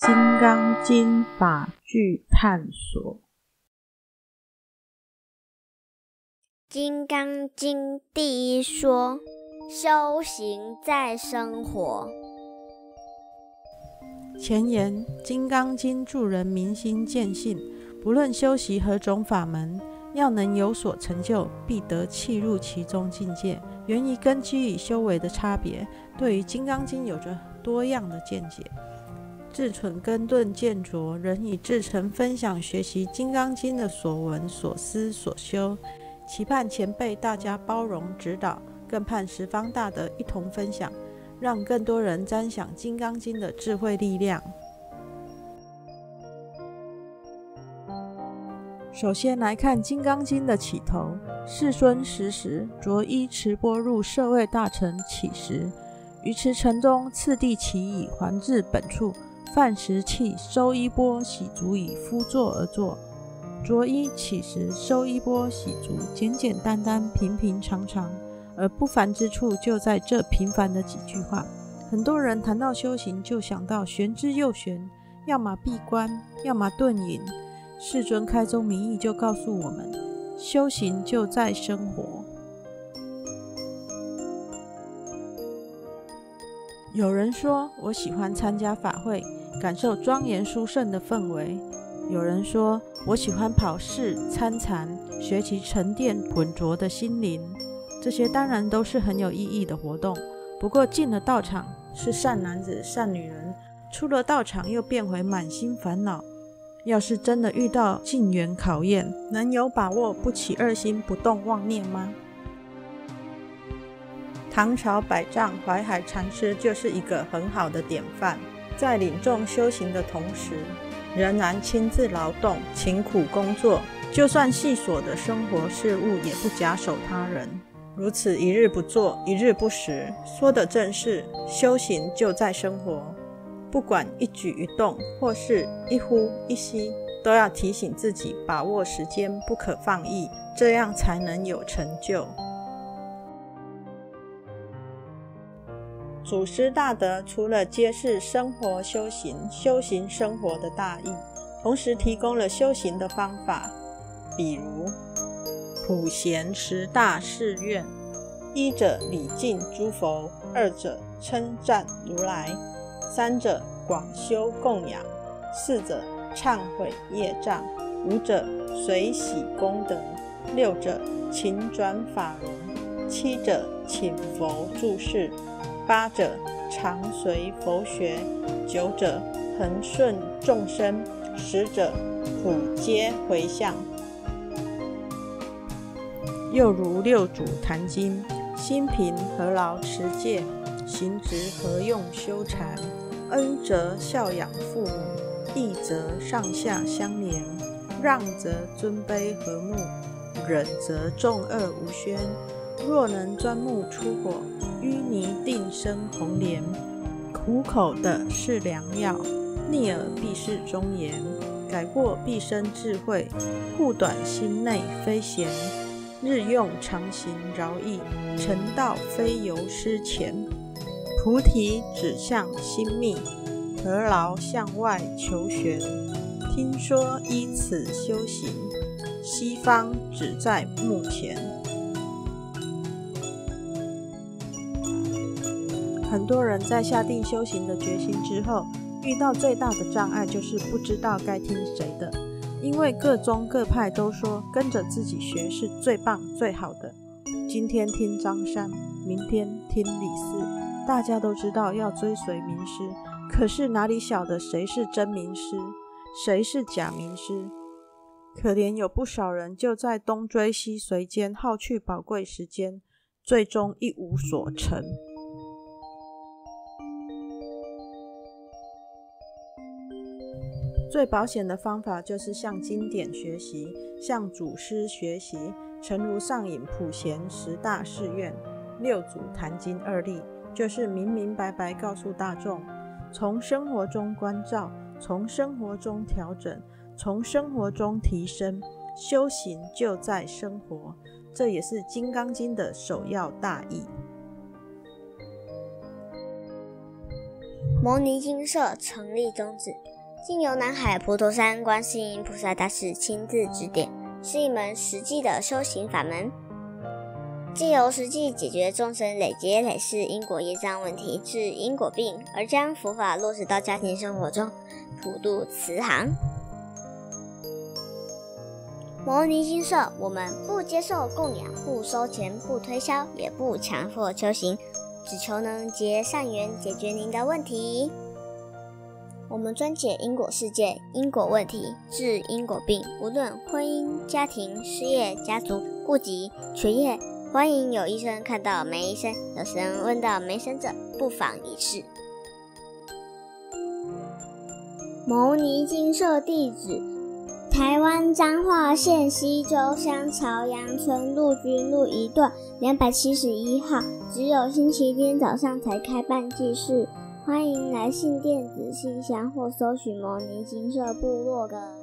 金刚经法句探索，《金刚经》第一说：修行在生活。前言：《金刚经》助人明心见性，不论修习何种法门，要能有所成就，必得契入其中境界。源于根基与修为的差别，对于《金刚经》有着多样的见解。志存根钝见拙，人以至诚分享学习《金刚经》的所闻、所思、所修，期盼前辈大家包容指导，更盼十方大德一同分享，让更多人沾享《金刚经》的智慧力量。首先来看《金刚经》的起头：世孙时时，着衣持钵入舍卫大臣乞食，于持城中次第起已，还至本处。饭食讫，收衣钵，洗足以敷坐而坐。着衣起时，收衣钵，洗足，简简单单，平平常常。而不凡之处，就在这平凡的几句话。很多人谈到修行，就想到玄之又玄，要么闭关，要么遁隐。世尊开宗明义就告诉我们：修行就在生活。有人说，我喜欢参加法会。感受庄严殊胜的氛围。有人说，我喜欢跑寺参禅，学习沉淀浑浊的心灵。这些当然都是很有意义的活动。不过进了道场是善男子、善女人，出了道场又变回满心烦恼。要是真的遇到进缘考验，能有把握不起二心、不动妄念吗？唐朝百丈怀海禅师就是一个很好的典范。在领众修行的同时，仍然亲自劳动、勤苦工作，就算细琐的生活事务也不假手他人。如此一日不做，一日不食，说的正是修行就在生活。不管一举一动，或是一呼一吸，都要提醒自己把握时间，不可放逸，这样才能有成就。祖师大德除了揭示生活修行、修行生活的大义，同时提供了修行的方法，比如普贤十大誓愿：一者礼敬诸佛，二者称赞如来，三者广修供养，四者忏悔业障，五者随喜功德，六者勤转法轮，七者请佛注释。八者常随佛学，九者恒顺众生，十者普皆回向。又如六祖坛经：心平何劳持戒，行直何用修禅？恩则孝养父母，义则上下相连，让则尊卑和睦，忍则众恶无宣。若能钻木出火，淤泥定生红莲。苦口的是良药，逆耳必是忠言。改过必生智慧，护短心内非贤。日用常行饶益，成道非由失钱。菩提指向心密，何劳向外求玄？听说依此修行，西方只在目前。很多人在下定修行的决心之后，遇到最大的障碍就是不知道该听谁的，因为各宗各派都说跟着自己学是最棒最好的。今天听张三，明天听李四，大家都知道要追随名师，可是哪里晓得谁是真名师，谁是假名师？可怜有不少人就在东追西随间耗去宝贵时间，最终一无所成。最保险的方法就是向经典学习，向祖师学习。诚如上引普贤十大誓愿、六祖坛经二例，就是明明白白告诉大众：从生活中关照，从生活中调整，从生活中提升。修行就在生活，这也是《金刚经》的首要大意。摩尼精舍成立宗旨，经由南海普陀山观世音菩萨大士亲自指点，是一门实际的修行法门，借由实际解决众生累劫累世因果业障问题，治因果病，而将佛法落实到家庭生活中，普渡慈航。摩尼金舍，我们不接受供养，不收钱，不推销，也不强迫修行，只求能结善缘，解决您的问题。我们专解因果世界、因果问题，治因果病，无论婚姻、家庭、事业、家族、户籍、学业，欢迎有医生看到没医生，有神问到没神者，不妨一试。牟尼金舍地址。台湾彰化县西周乡朝阳村陆军路一段两百七十一号，只有星期天早上才开办祭事，欢迎来信电子信箱或搜寻“摩尼金色部落的”。